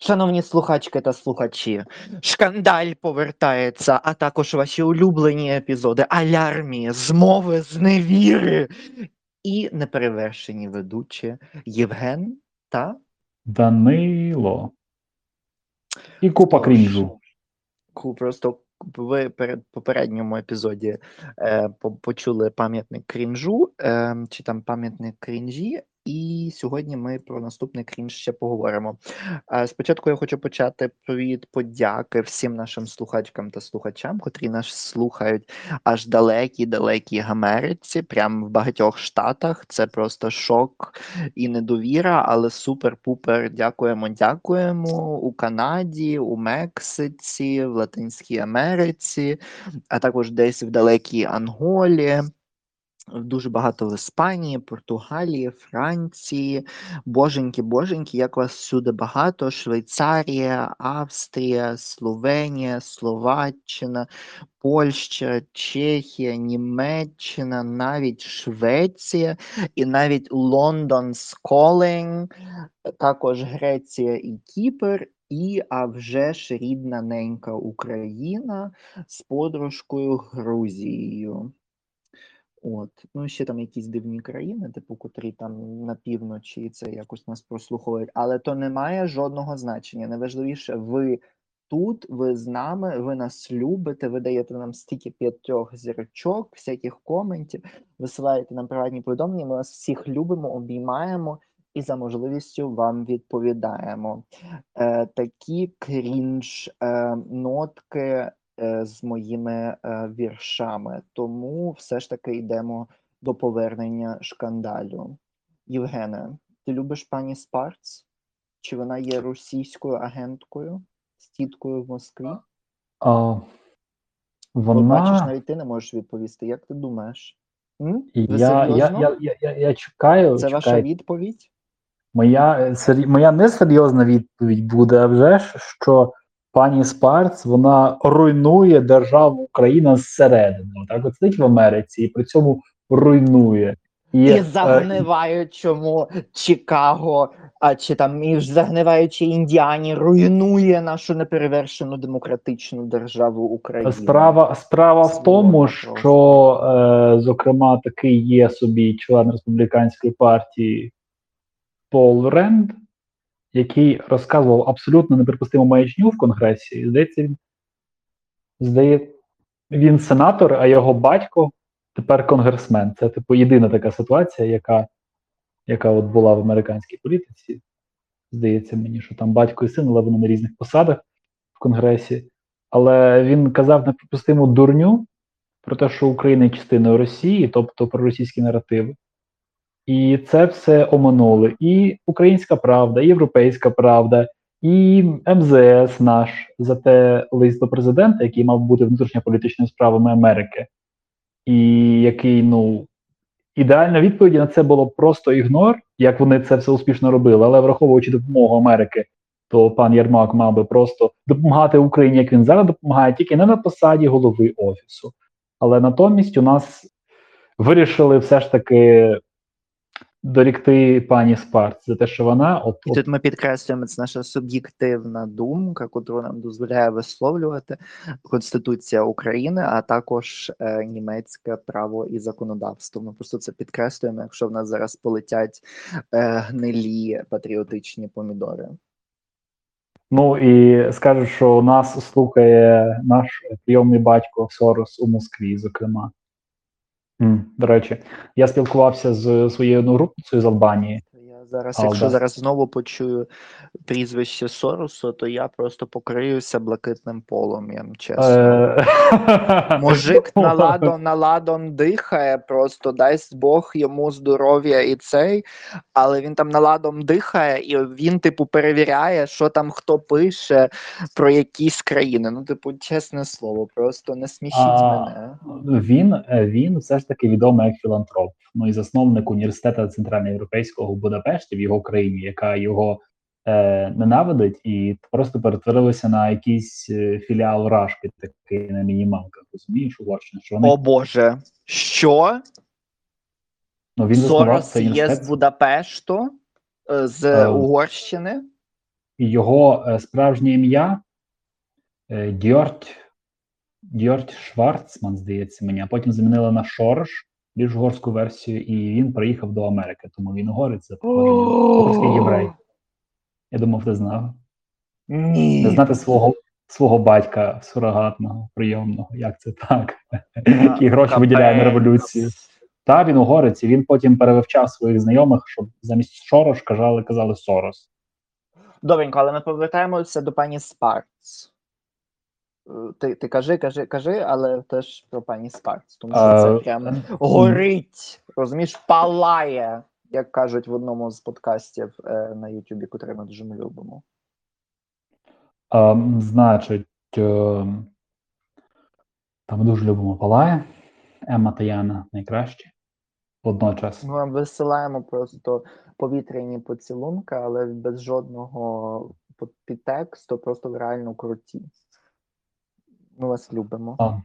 Шановні слухачки та слухачі, шкандаль повертається, а також ваші улюблені епізоди алярмії, змови, зневіри і неперевершені ведучі Євген та Данило. І купа крінжу. Просто ви перед попередньому епізоді е, почули пам'ятник крінжу, е, чи там пам'ятник крінжі, і сьогодні ми про наступний крінж ще поговоримо. Е, спочатку я хочу почати від подяки всім нашим слухачкам та слухачам, котрі нас слухають аж далекій, далекій Америці, прямо в багатьох штатах. Це просто шок і недовіра, але супер-пупер. Дякуємо, дякуємо у Канаді, у Мексиці, в Латинській Америці, а також десь в далекій Анголі. Дуже багато в Іспанії, Португалії, Франції. Боженьки, боженьки, як вас всюди багато: Швейцарія, Австрія, Словенія, Словаччина, Польща, Чехія, Німеччина, навіть Швеція і навіть Лондон Сколінг, також Греція і Кіпр. І а вже ж рідна ненька Україна з подружкою Грузією. От, ну ще там якісь дивні країни, типу, котрі там на півночі це якось нас прослуховують, але то не має жодного значення. Найважливіше, ви тут, ви з нами, ви нас любите, ви даєте нам стільки п'ятьох зірочок, всяких коментів, висилаєте нам приватні повідомлення. Ми вас всіх любимо, обіймаємо і за можливістю вам відповідаємо. Е, такі крінж е, нотки з моїми е, віршами. Тому все ж таки йдемо до повернення шкандалю. Євгене, ти любиш пані Спарц? Чи вона є російською агенткою з тіткою в Москві? А, Бо бачиш, навіть ти не можеш відповісти. Як ти думаєш? М? Я, я, я, я, я, я чекаю. Це ваша відповідь? Моя, е, сері... Моя несерйозна відповідь буде, а вже ж, що пані Спарц вона руйнує державу Україна зсередини. Так, от сидить в Америці і при цьому руйнує. І, І е, загниваючому Чикаго, а чи там і загниваючи Індіані, руйнує нашу неперевершену демократичну державу Україну. Справа, справа в тому, що, е, зокрема, такий є собі член республіканської партії Пол Ренд, який розказував абсолютно неприпустиму маячню в Конгресі. І, здається, він, здає, він сенатор, а його батько тепер конгресмен. Це, типу, єдина така ситуація, яка, яка от була в американській політиці. Здається мені, що там батько і син, але вони на різних посадах в Конгресі. Але він казав неприпустиму дурню про те, що Україна є частиною Росії, тобто про російські наративи. І це все оминули. І Українська Правда, і Європейська Правда, і МЗС наш за те лист до президента, який мав бути внутрішньополітичними справами Америки, і який, ну, ідеальна відповідь на це було просто ігнор, як вони це все успішно робили, але враховуючи допомогу Америки, то пан Єрмак мав би просто допомагати Україні, як він зараз допомагає, тільки не на посаді голови офісу. Але натомість у нас вирішили все ж таки дорікти пані Спарц за те, що вона от, І тут ми підкреслюємо це наша суб'єктивна думка, яку нам дозволяє висловлювати Конституція України, а також е, німецьке право і законодавство. Ми просто це підкреслюємо, якщо в нас зараз полетять е, гнилі патріотичні помідори. ну і скажу, що нас слухає наш прийомний батько Сорос у Москві, зокрема. До речі, я спілкувався з своєю одногрупницею з Албанії. Зараз, Алда. якщо зараз знову почую прізвище Соросу, то я просто покриюся блакитним полум'ям, чесно. Е, Мужик на ладон, на ладон дихає, просто дасть Бог йому здоров'я і цей, але він там на ладом дихає, і він, типу, перевіряє, що там хто пише про якісь країни. Ну, типу, чесне слово, просто не смішіть А, мене. Він, е, він все ж таки відомий як філантроп. Ну і засновник університету центральноєвропейського в Будапешті в його країні, яка його е, ненавидить, і просто перетворилося на якийсь е, філіал Рашки, такий на мінімалках. Розумієш, Угорщина, що вони О Боже, що? ну, він Сорос є з Будапешту, е, з Е, Угорщини. його е, справжнє ім'я е, Дьорт, Дьорт Шварцман, здається мені, а потім замінили на Шорош, більш угорську версію, і він приїхав до Америки, тому він угорець за походженням, угорський єврей. Я думав, ти знав. Не знати свого, свого батька сурогатного, прийомного, як це так? Які гроші виділяє на революцію. Та він угорець, і він потім перевивчав своїх знайомих, щоб замість Шорош казали, казали Сорос. Добренько, але ми повертаємося до пані Спарц. Е, Ти, ти кажи, кажи, кажи, але теж про пані Спарц, тому що це Е, прям горить, розумієш, палає, як кажуть в одному з подкастів е, на Ютубі, котрий ми дуже любимо. А, значить, е, там дуже любимо Палає, Емма та Яна найкращі. Водночас. Ми вам висилаємо просто повітряні поцілунки, але без жодного підтексту, просто реально круті. Ми вас любимо. А.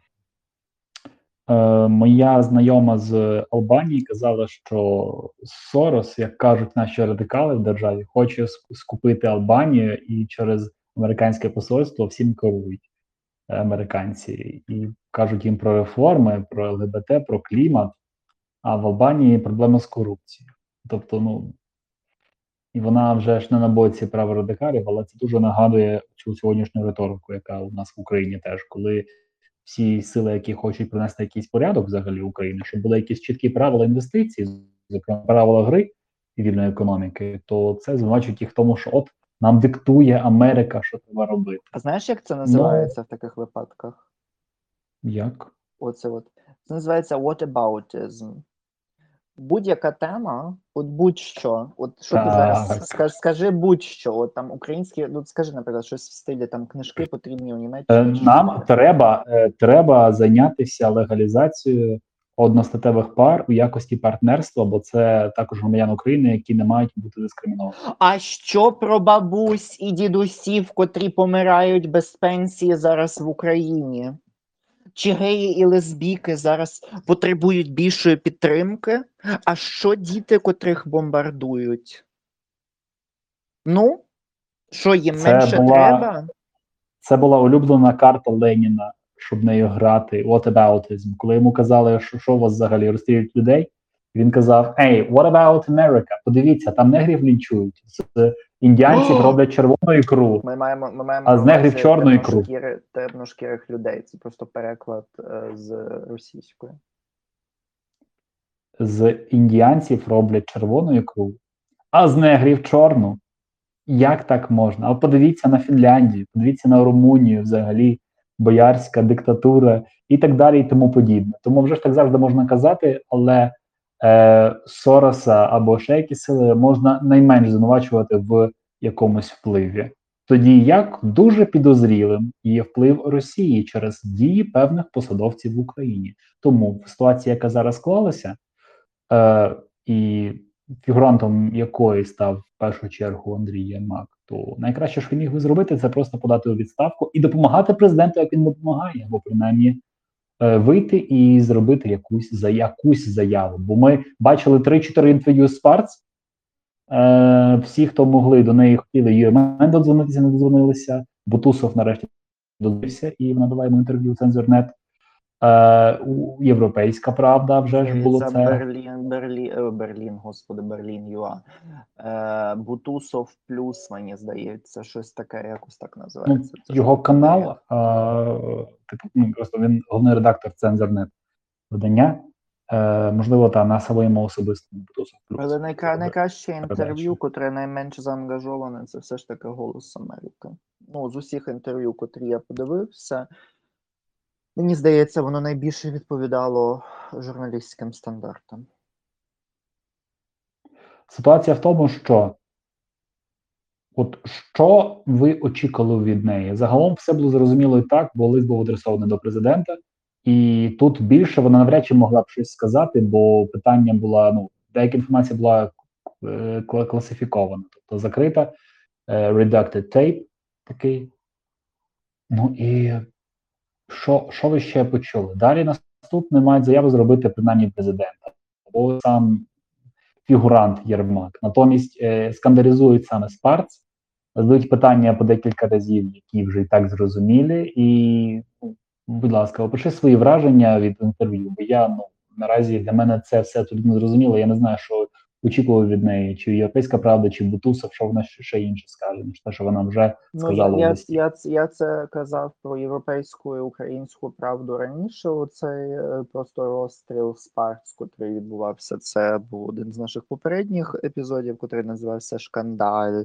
Е, моя знайома з Албанії казала, що Сорос, як кажуть наші радикали в державі, хоче скупити Албанію і через американське посольство всім керують е, американці і кажуть їм про реформи, про ЛГБТ, про клімат. А в Албанії проблема з корупцією. Тобто, ну і вона вже ж не на боці праворадикалів, але це дуже нагадує цю сьогоднішню риторику, яка у нас в Україні теж, коли всі сили, які хочуть принести якийсь порядок взагалі в Україні, щоб були якісь чіткі правила інвестицій, зокрема правила гри і вільної економіки, то це звинувачують їх в тому, що от нам диктує Америка, що треба робити. А знаєш, як це називається в таких випадках? Як? Оце от. Це називається whataboutism. Будь-яка тема, от будь-що, от що ти зараз скажи, скажи будь-що, от там українські, ну скажи, наприклад, щось в стилі там книжки потрібні у Німеччині. Е, Нам треба, е, треба зайнятися легалізацією одностатевих пар у якості партнерства, бо це також громадян України, які не мають бути дискриміновані. А що про бабусь і дідусів, котрі помирають без пенсії зараз в Україні? Чи геї і лесбійки зараз потребують більшої підтримки? А що діти, котрих бомбардують? Ну, що їм Це менше була- треба? Це була улюблена карта Леніна, щоб нею грати. Whataboutism. Коли йому казали, що, що у вас взагалі розстрілюють людей, він казав: Ей, what about America? Подивіться, там негрів лінчують. З індіанців роблять червону ікру. Ми маємо, ми маємо А з негрів чорну ікру. темношкіри- темношкірих людей. Це просто переклад е, з російської. З індіанців роблять червону ікру, а з негрів чорну. Як так можна? А подивіться на Фінляндію, подивіться на Румунію, взагалі, боярська диктатура і так далі, і тому подібне. Тому вже ж так завжди можна казати, але е, Сороса або ще якісь сили можна найменш звинувачувати в якомусь впливі. Тоді як дуже підозрілим є вплив Росії через дії певних посадовців в Україні. Тому в ситуації, яка зараз склалася, е, і фігурантом якої став в першу чергу Андрій Єрмак, то найкраще, що він міг би зробити, це просто подати у відставку і допомагати президенту, як він допомагає, або принаймні вийти і зробити якусь за якусь заяву. Бо ми бачили 3-4 інтерв'ю з парц. Е, всі, хто могли до неї хотіли, її додзвонитися, не додзвонилися. Бутусов нарешті додзвонився і вона дала йому інтерв'ю цензурнет. Е, у- Європейська правда вже ж було за це. Берлін, Берлін, е, Берлін, господи, Берлін ЮА. Е, Бутусов плюс, мені здається, щось таке, якось так Ну, називається. Це його канал, типу, ну, просто він головний редактор цензорнет видання. Е, можливо, та на своєму особистому Бутусов плюс. Але найкра... найкраще інтерв'ю, котре найменш заангажоване, це все ж таки Голос Америки. Ну, з усіх інтерв'ю, котрі я подивився, мені здається, воно найбільше відповідало журналістським стандартам. Ситуація в тому, що от що ви очікували від неї? Загалом все було зрозуміло і так, бо лист був адресований до президента, і тут більше вона навряд чи могла б щось сказати, бо питання була, ну, деяка інформація була е, класифікована, тобто закрита, е, redacted tape такий. Ну і що, що ви ще почули? Далі наступне мають заяву зробити принаймні президента, або сам фігурант Єрмак. Натомість е, скандалізують саме Спарц, задають питання по декілька разів, які вже і так зрозумілі. І, ну, будь ласка, опиши свої враження від інтерв'ю. Бо я ну наразі для мене це все абсолютно зрозуміло. Я не знаю, що очікував від неї, чи європейська правда, чи Бутусов, що вона ще, інше скаже, ніж те, що вона вже Ну, сказала. я, в я, я, я це казав про європейську і українську правду раніше. Оцей е, просто розстріл Спарц, котрий відбувався. Це був один з наших попередніх епізодів, який називався Шкандаль.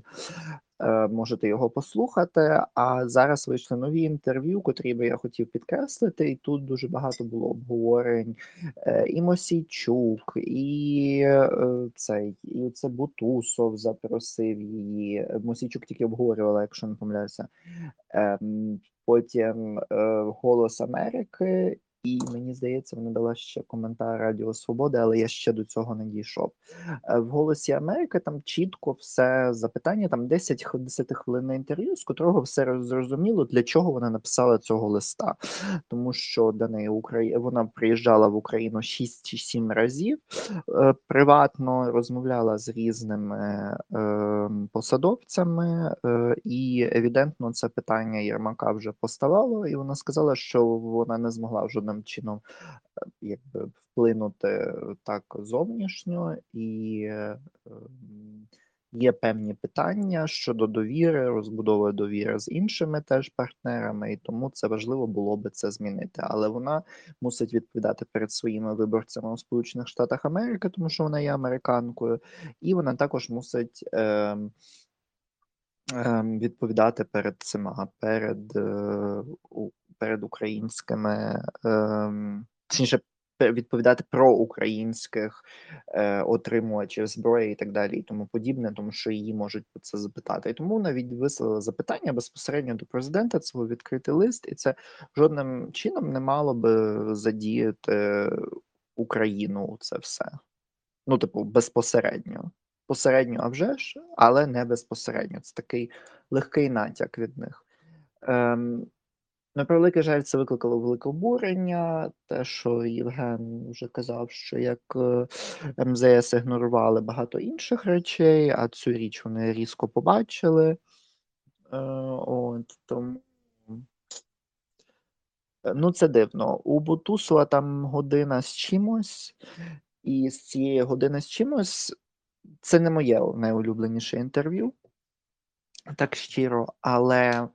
Е, можете його послухати. А зараз вийшли нові інтерв'ю, котрі би я хотів підкреслити, і тут дуже багато було обговорень. Е, і Мосійчук, і е, цей, і це Бутусов запросив її. Мосійчук тільки обговорювала, якщо не помиляюся. Ем, потім Голос Америки, і мені здається, вона дала ще коментар Радіо Свободи, але я ще до цього не дійшов. Е, в Голосі Америки там чітко все запитання, там 10 х- 10 хвилин інтерв'ю, з котрого все зрозуміло, для чого вона написала цього листа. Тому що до неї Украї... вона приїжджала в Україну 6 чи 7 разів е, приватно, розмовляла з різними е, посадовцями, і евідентно це питання Єрмака вже поставало, і вона сказала, що вона не змогла жодним чином е, якби вплинути так зовнішньо, і е, є певні питання щодо довіри, розбудови довіри з іншими теж партнерами, і тому це важливо було би це змінити. Але вона мусить відповідати перед своїми виборцями у Сполучених Штатах Америки, тому що вона є американкою, і вона також мусить. Е, відповідати перед цими, перед, е, перед українськими, ем, точніше, відповідати про українських е, отримувачів зброї і так далі, і тому подібне, тому що її можуть про це запитати. І тому вона від запитання безпосередньо до президента. Був відкритий лист, і це жодним чином не мало би задіяти Україну це все. Ну, типу, безпосередньо. Посередньо, а вже ж, але не безпосередньо. Це такий легкий натяк від них. Ем, на превеликий жаль, це викликало велике обурення. Те, що Євген вже казав, що як е, МЗС ігнорували багато інших речей, а цю річ вони різко побачили. Е, от, тому... Е, Ну, це дивно. У Бутусова там година з чимось, і з цієї години з чимось це не моє найулюбленіше інтерв'ю, так щиро, але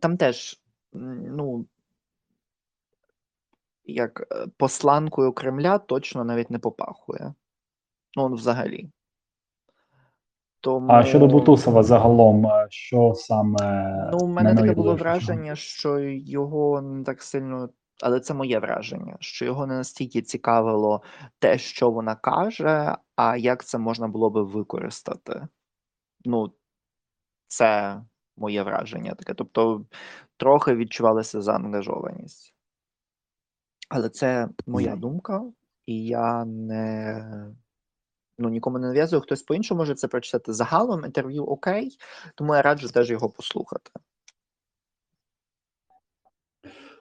там теж, ну, як е, посланкою Кремля точно навіть не попахує. Ну, взагалі. Тому... А щодо Бутусова загалом, е, що саме Ну, у мене таке було враження, що його не так сильно, але це моє враження, що його не настільки цікавило те, що вона каже, а як це можна було би використати. Ну, це моє враження таке. Тобто, трохи відчувалася заангажованість. Але це моя думка, і я не. Ну, нікому не нав'язую, хтось по-іншому може це прочитати. Загалом інтерв'ю окей, тому я раджу теж його послухати.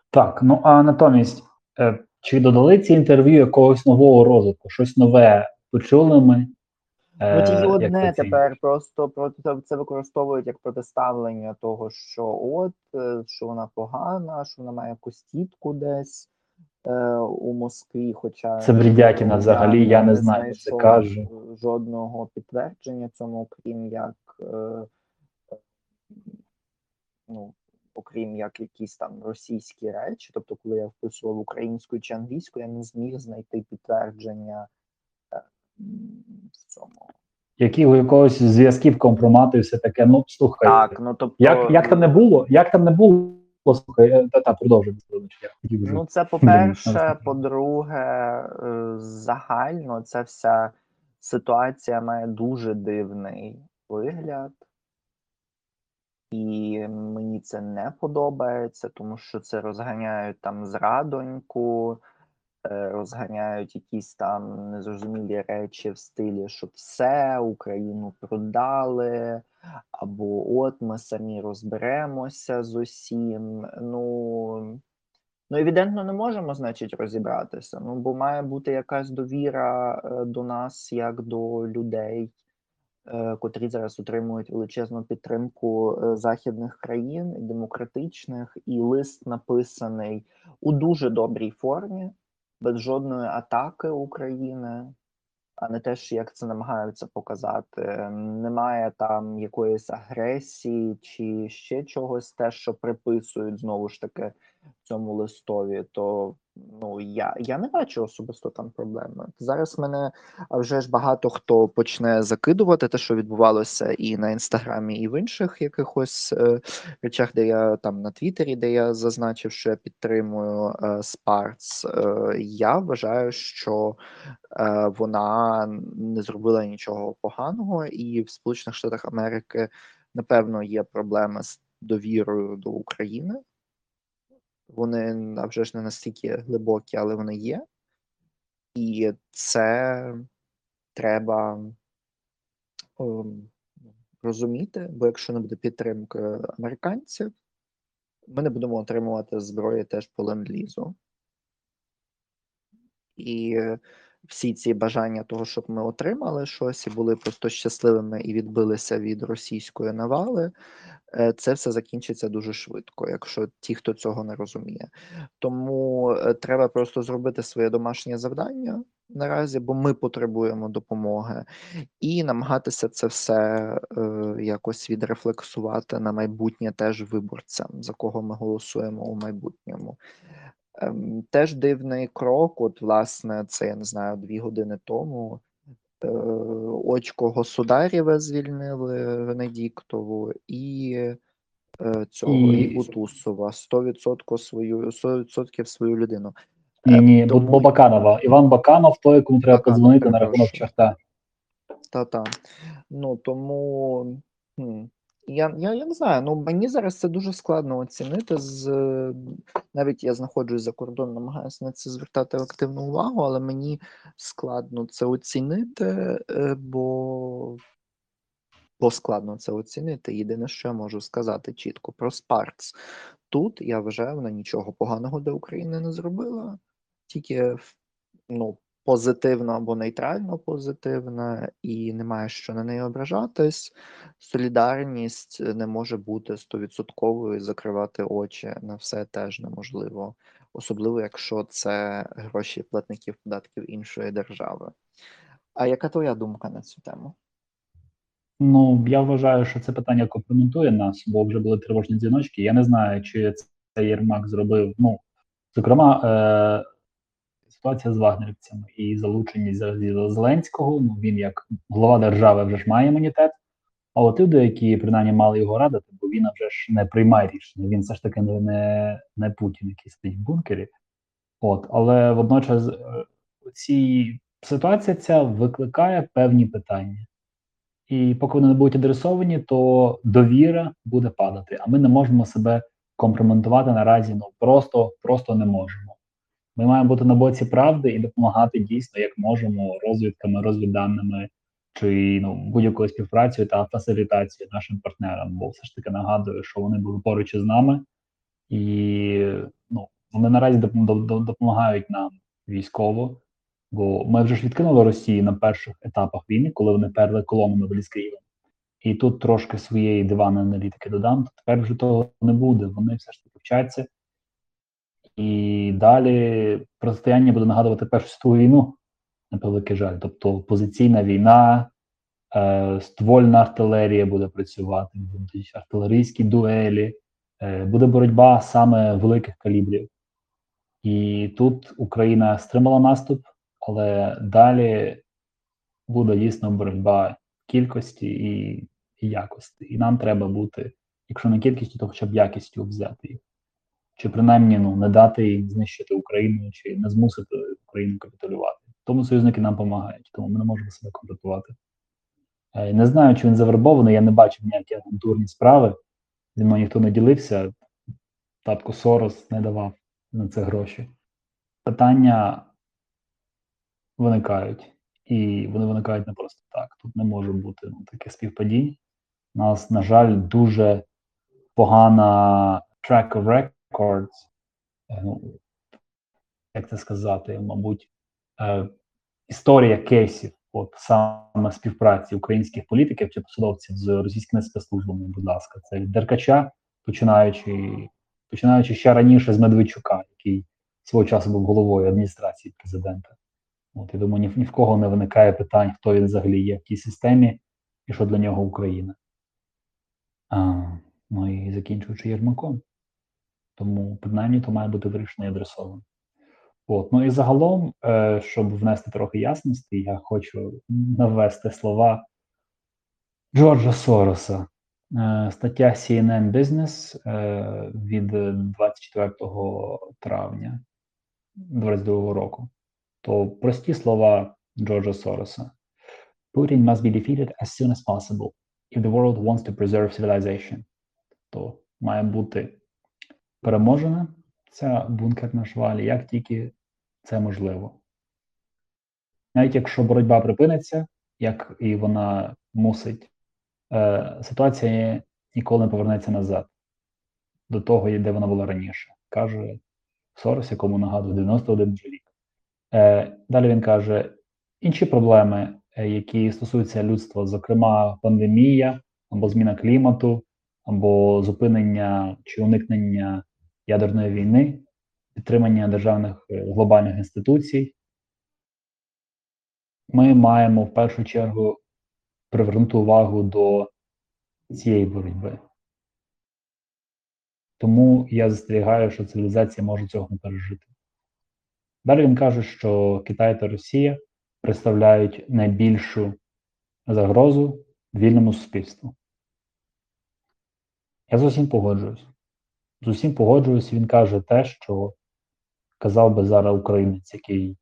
Так, ну а натомість, е, чи додали ці інтерв'ю якогось нового розвитку? Щось нове почули ми? Е, Ну, тільки як одне ви тепер просто проти це- використовують як протиставлення того, що от е, що вона погана, що вона має якусь тітку десь е, у Москві. Хоча Це бредятіна взагалі, я не знаю, це знайшов жодного підтвердження цьому, окрім як е, ну, окрім як якісь там російські речі. Тобто, коли я вписував українською чи англійською, я не зміг знайти підтвердження в цьому. Які у якогось зв'язків компромату і все таке. Ну слухай, Так, ну тобто, як, як там не було, як там не було, слухай, е, та, та. Ну, це по-перше, по-друге, е, загально ця вся ситуація має дуже дивний вигляд, і мені це не подобається, тому що це розганяють там зрадоньку, розганяють якісь там незрозумілі речі в стилі, що все, Україну продали, або от ми самі розберемося з усім. Ну, ну евідентно, не можемо, значить, розібратися. Ну, бо має бути якась довіра е, до нас як до людей. е, котрі зараз отримують величезну підтримку е, західних країн, демократичних, і лист написаний у дуже добрій формі, без жодної атаки України, а не те, що як це намагаються показати. Немає там якоїсь агресії чи ще чогось, те, що приписують знову ж таки цьому листові, то ну я, я не бачу особисто там проблеми. Зараз мене вже ж багато хто почне закидувати те, що відбувалося і на інстаграмі, і в інших якихось е, речах, де я там на Твіттері, де я зазначив, що я підтримую е, Спарц. Е, я вважаю, що е, вона не зробила нічого поганого, і в Сполучених Штатах Америки напевно є проблеми з довірою до України. Вони а вже ж не настільки глибокі, але вони є. І це треба ем, розуміти, бо якщо не буде підтримки американців, ми не будемо отримувати зброї теж по ленд-лізу. І всі ці бажання того, щоб ми отримали щось і були просто щасливими і відбилися від російської навали, е, це все закінчиться дуже швидко, якщо ті, хто цього не розуміє. Тому е, треба просто зробити своє домашнє завдання наразі, бо ми потребуємо допомоги, і намагатися це все е, якось відрефлексувати на майбутнє теж виборцям, за кого ми голосуємо у майбутньому. Ем, теж дивний крок. От, власне, це я не знаю, дві години тому. Е, очко Государєве звільнили Венедіктову і е, цього і, І- Бутусова 100% свою 100% свою людину. Ні, ні, Ем, тому- бо Баканова. Іван Баканов, той, кому треба Баканов, подзвонити на рахунок чорта. Та-та. Ну тому хм, я, я, я не знаю. Ну мені зараз це дуже складно оцінити. З е, навіть я знаходжусь за кордоном, намагаюся на це звертати активну увагу, але мені складно це оцінити, е, бо, бо складно це оцінити. Єдине, що я можу сказати чітко про Спаркс. Тут я вважаю, вона нічого поганого для України не зробила, тільки ну, позитивно або нейтрально позитивна, і немає що на неї ображатись. Солідарність не може бути стовідсотковою, закривати очі на все теж неможливо, особливо якщо це гроші платників податків іншої держави. А яка твоя думка на цю тему? Ну, я вважаю, що це питання компрометує нас, бо вже були тривожні дзвіночки. Я не знаю, чи це Єрмак зробив. Ну, зокрема, е, ситуація з вагнерівцями і залученість зараз Зеленського. Ну, він як голова держави вже ж має імунітет. А от люди, які принаймні мали його радити, бо він вже ж не приймає рішення. Він все ж таки не, не, Путін, який сидить в бункері. От, але водночас е, ці ситуація ця викликає певні питання. І поки вони не будуть адресовані, то довіра буде падати. А ми не можемо себе компрометувати наразі. Ну просто просто не можемо. Ми маємо бути на боці правди і допомагати дійсно, як можемо, розвідками, розвідданими чи ну будь-якою співпрацею та фасилітацією нашим партнерам. Бо все ж таки нагадую, що вони були поруч із нами, і ну вони наразі доп- доп- доп- допомагають нам військово. Бо ми вже ж відкинули Росію на перших етапах війни, коли вони перли колонами в Києва. І тут трошки своєї диванної аналітики додам. то Тепер вже того не буде. Вони все ж таки вчаться. І далі протистояння буде нагадувати Першу світову війну, на превеликий жаль. Тобто позиційна війна, е, ствольна артилерія буде працювати, будуть артилерійські дуелі, е, буде боротьба саме великих калібрів. І тут Україна стримала наступ, але далі буде дійсно боротьба кількості і якості. І нам треба бути, якщо не кількістю, то хоча б якістю взяти їх. Чи принаймні ну, не дати їм знищити Україну, чи не змусити Україну капітулювати. Тому союзники нам допомагають, тому ми не можемо себе комплектувати. Е, Не знаю, чи він завербований, я не бачив ніякі агентурні справи. Зі мною ніхто не ділився. Татко Сорос не давав на це гроші. Питання виникають. І вони виникають не просто так. Тут не може бути ну, таких співпадінь. У нас, на жаль, дуже погана track of records. Е, Ну, як це сказати, мабуть, е, історія кейсів от саме співпраці українських політиків чи посадовців з російськими спецслужбами, будь ласка, це від Деркача, починаючи починаючи ще раніше з Медведчука, який свого часу був головою адміністрації президента. От я думаю, ні, ні в кого не виникає питань, хто він взагалі є в тій системі і що для нього Україна. А, Ну і закінчуючи Єрмаком. Тому, принаймні, то має бути вирішено і адресовано. От, ну і загалом, е, щоб внести трохи ясності, я хочу навести слова Джорджа Сороса. Е, стаття CNN Business е, від 24 травня 2022 року. То прості слова Джорджа Сороса. Putin must be defeated as soon as possible if the world wants to preserve civilization. То має бути переможена ця бункерна шваль, як тільки це можливо. Навіть якщо боротьба припиниться, як і вона мусить, е, ситуація ніколи не повернеться назад до того, де вона була раніше, каже Сорос, якому нагадує 91 вже. Е, Далі він каже: інші проблеми, е, які стосуються людства, зокрема пандемія або зміна клімату, або зупинення чи уникнення ядерної війни, підтримання державних е, глобальних інституцій, ми маємо в першу чергу привернути увагу до цієї боротьби. Тому я застерігаю, що цивілізація може цього не пережити. Далі він каже, що Китай та Росія представляють найбільшу загрозу вільному суспільству. Я з усім погоджуюсь. З усім погоджуюсь, він каже те, що казав би зараз українець, який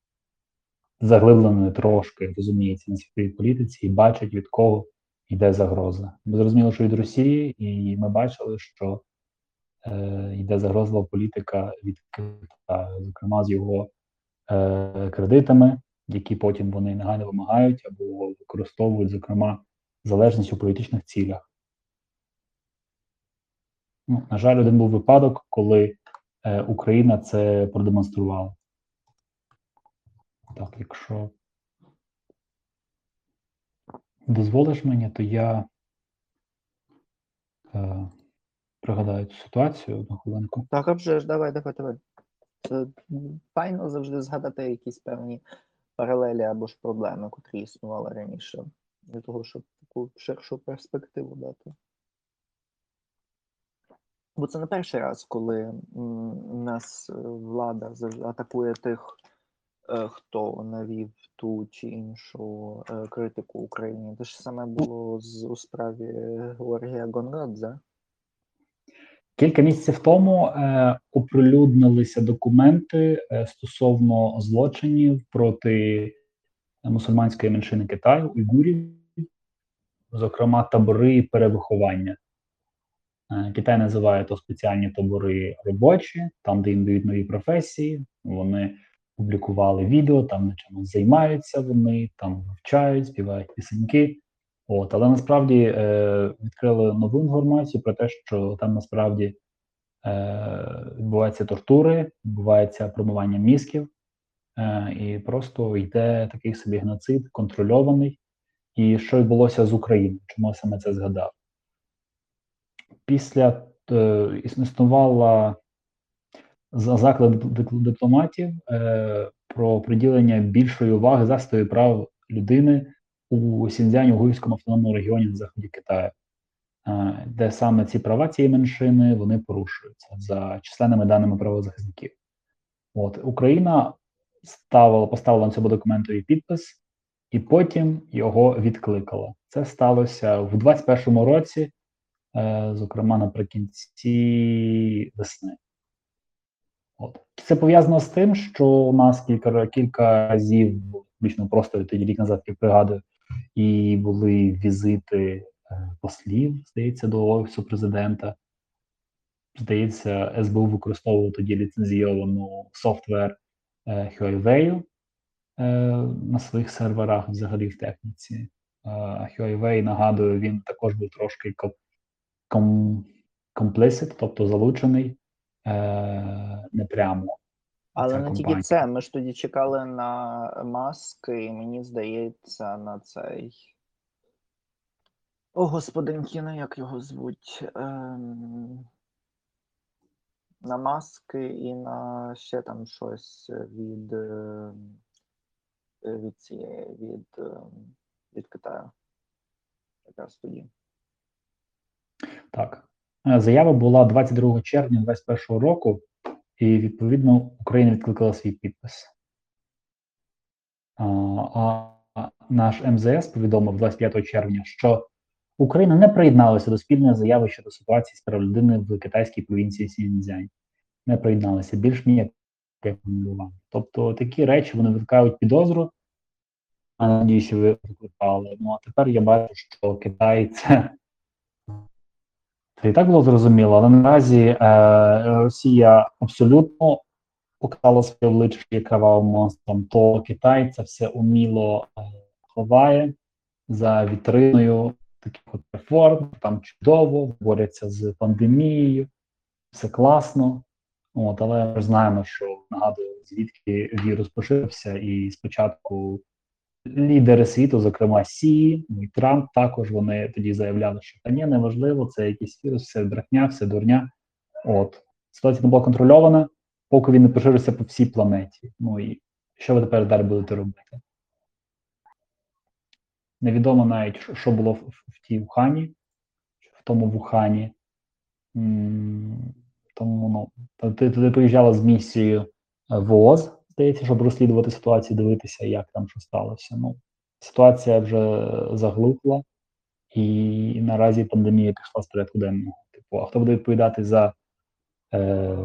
заглиблений трошки розуміється на світовій політиці і бачить, від кого йде загроза. Ми зрозуміли, що від Росії, і ми бачили, що е, йде загрозлива політика від Китаю, зокрема з його е, кредитами, які потім вони негайно вимагають або використовують, зокрема, залежність у політичних цілях. Ну, На жаль, один був випадок, коли е, Україна це продемонструвала. Так, якщо дозволиш мені, то я е, пригадаю цю ситуацію одну хвилинку. Так, а вже ж, давай, давай, давай. Це файно завжди згадати якісь певні паралелі або ж проблеми, котрі існували раніше, для того, щоб таку ширшу перспективу дати. Бо це не перший раз, коли нас е, влада атакує тих, е, хто навів ту чи іншу е, критику Україні. Те ж саме було з у справі Георгія Гонгадзе. Кілька місяців тому е, оприлюднилися документи е, стосовно злочинів проти мусульманської меншини Китаю, уйгурів, зокрема табори перевиховання. Е, Китай називає то спеціальні табори робочі, там, де їм дають нові професії. Вони публікували відео, там на чомусь займаються вони, там вивчають, співають пісеньки. От, але насправді е, відкрили нову інформацію про те, що там насправді е, відбуваються тортури, відбувається промивання мізків, е, і просто йде такий собі геноцид, контрольований. І що відбулося з Україною? Чому я саме це згадав? Після е, існувала за- заклик дипломатів е, про приділення більшої уваги захисту прав людини у Сіньцзяні угорському автономному регіоні на заході Китаю, е, де саме ці права цієї меншини вони порушуються за численними даними правозахисників. От Україна ставила, поставила на цьому документові підпис, і потім його відкликала. Це сталося в 21-му році, зокрема наприкінці весни. От. Це пов'язано з тим, що у нас кілька, кілька разів, більш просто тоді рік назад, як пригадую, і були візити е, послів, здається, до офісу президента. Здається, СБУ використовував тоді ліцензійовану софтвер е, Huawei е, на своїх серверах взагалі в техніці. Е, Huawei, нагадую, він також був трошки complicit, тобто залучений е, не прямо Але не тільки це. Ми ж тоді чекали на маски, і мені здається, на цей. О, господинки, ну як його звуть? Ем... На маски і на ще там щось від, е, від цієї, від, е, від Китаю. Якраз тоді. Так. Е, Заява була 22 червня 2021 року, і відповідно Україна відкликала свій підпис. А, наш МЗС повідомив 25 червня, що Україна не приєдналася до спільної заяви щодо ситуації з прав людини в китайській провінції Сіньцзянь. Не приєдналися більш ніяк рекомендування. Тобто такі речі вони викликають підозру. А надію, що ви викликали. Ну а тепер я бачу, що Китай це це і так було зрозуміло, але наразі е, Росія абсолютно показала своє обличчя кривавим монстром, то Китай це все уміло е, ховає за вітриною таких от реформ, там чудово, борються з пандемією, все класно. От, але ми знаємо, що нагадую, звідки вірус поширився, і спочатку лідери світу, зокрема Сі, ну і Трамп, також вони тоді заявляли, що та ні, неважливо, це якийсь вірус, все брехня, все дурня. От ситуація не була контрольована, поки він не поширився по всій планеті. Ну і що ви тепер далі будете робити? Невідомо навіть, що- було в, в, в тій Ухані, в тому Вухані. Тому ну, туди поїжджала з місією е, ВООЗ, здається, щоб розслідувати ситуацію, дивитися, як там що сталося. Ну, ситуація вже заглухла, і наразі пандемія пішла з порядку денного. Типу, а хто буде відповідати за е,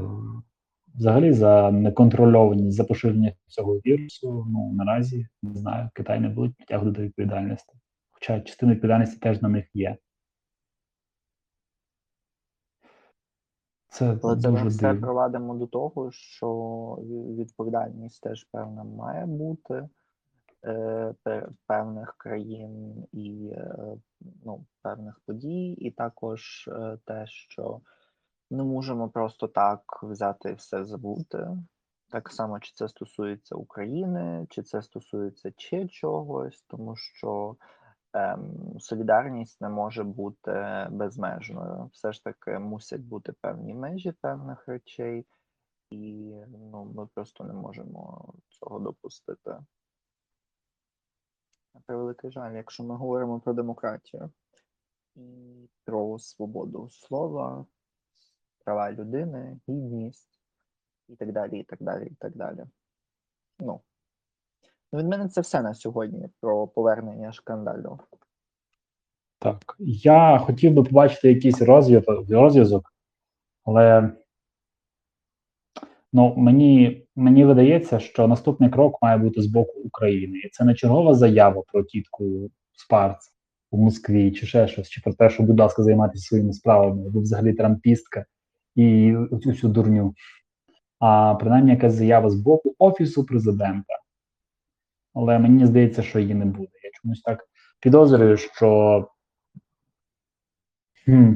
взагалі за неконтрольованість за поширення цього вірусу? Ну наразі не знаю, Китай не будуть притягнути до відповідальності. Хоча частина відповідальності теж на них є. Це Але це ми все дивно. провадимо до того, що відповідальність теж певна має бути е, певних країн і е, ну, певних подій, і також е, те, що не можемо просто так взяти і все забути. Так само, чи це стосується України, чи це стосується ще чогось, тому що солідарність не може бути безмежною. Все ж таки мусять бути певні межі певних речей, і ну, ми просто не можемо цього допустити. На превеликий жаль, якщо ми говоримо про демократію і про свободу слова, права людини, гідність і так далі, і так далі, і так далі. Ну, ну від мене це все на сьогодні про повернення шкандалю. Так, я хотів би побачити якийсь розв'язок, але ну, мені, мені видається, що наступний крок має бути з боку України. І це не чергова заява про тітку Спарц у Москві, чи ще щось, чи про те, що, будь ласка, займайтеся своїми справами, ви взагалі трампістка і цю дурню. А принаймні якась заява з боку Офісу президента. Але мені здається, що її не буде. Я чомусь так підозрюю, що Хм.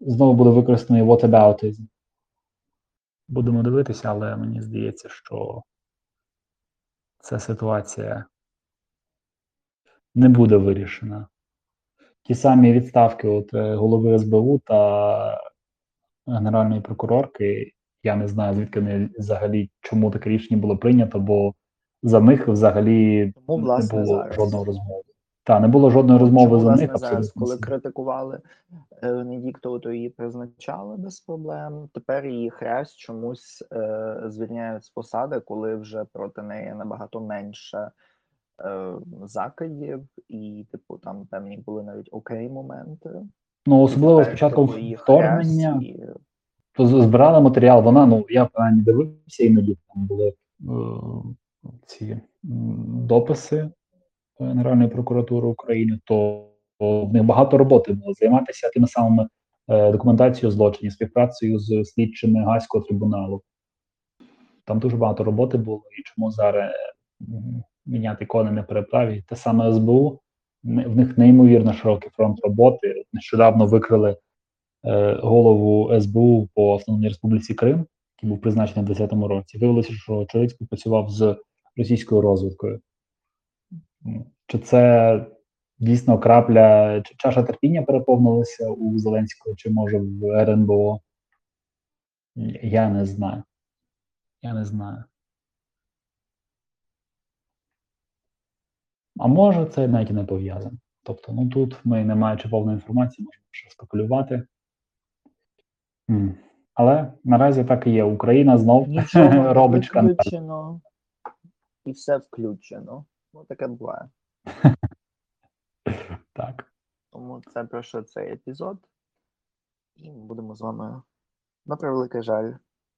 Знову буде використаний whataboutism. Будемо дивитися, але мені здається, що ця ситуація не буде вирішена. Ті самі відставки от, е, голови СБУ та Генеральної прокурорки, я не знаю, звідки вони взагалі чому таке рішення було прийнято, бо за них взагалі Тому, не було зараз. жодної розмови. Так, не було жодної розмови Чому, за власне, них зараз, коли критикували Венедіктову, то її призначали без проблем. Тепер її хрест чомусь е, звільняють з посади, коли вже проти неї набагато менше е, закидів, і, типу, там певні були навіть окей моменти. Ну, особливо тепер, спочатку типу, вторгнення. і- то збирали матеріал. Вона, ну я принаймні дивився іноді там були е, ці дописи Генеральної прокуратури України, то, в них багато роботи було займатися тими самими е, документацією злочинів, співпрацею з слідчими Гаазького трибуналу. Там дуже багато роботи було, і чому зараз міняти кони не переправі. Те саме СБУ, в них неймовірно широкий фронт роботи. Нещодавно викрили е, голову СБУ по Автономній Республіці Крим, який був призначений в 2010 році. Виявилося, що чоловік співпрацював з російською розвідкою. Чи це дійсно крапля, чи чаша терпіння переповнилася у Зеленського, чи може в РНБО? Я не знаю. Я не знаю. А може, це навіть і не пов'язано. Тобто, ну тут ми, не маючи повної інформації, можемо ще спекулювати. Але наразі так і є. Україна знов Нічого робить шкандал. І все включено. Ну, таке буває. Так. Тому це про що цей епізод. І ми будемо з вами, на превеликий жаль,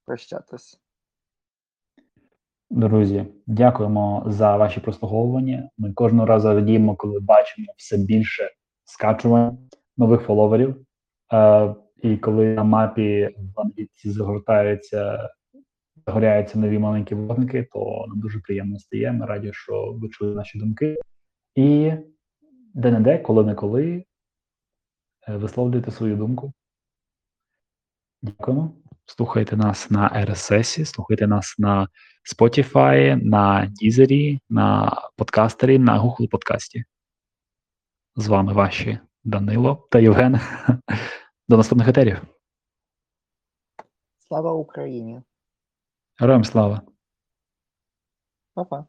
прощатись. Друзі, дякуємо за ваші прослуговування. Ми кожного разу радіємо, коли бачимо все більше скачувань нових фоловерів. Е, і коли на мапі в англійці загортаються, загоряються нові маленькі вогники, то нам дуже приємно стає. Ми раді, що ви чули наші думки. І де-не-де, коли-неколи, е, висловлюйте свою думку. Дякуємо. Слухайте нас на RSS, слухайте нас на Spotify, на Deezer, на подкастері, на Google подкасті. З вами ваші Данило та Євген. До наступних етерів. Слава Україні! Героям слава! Па-па!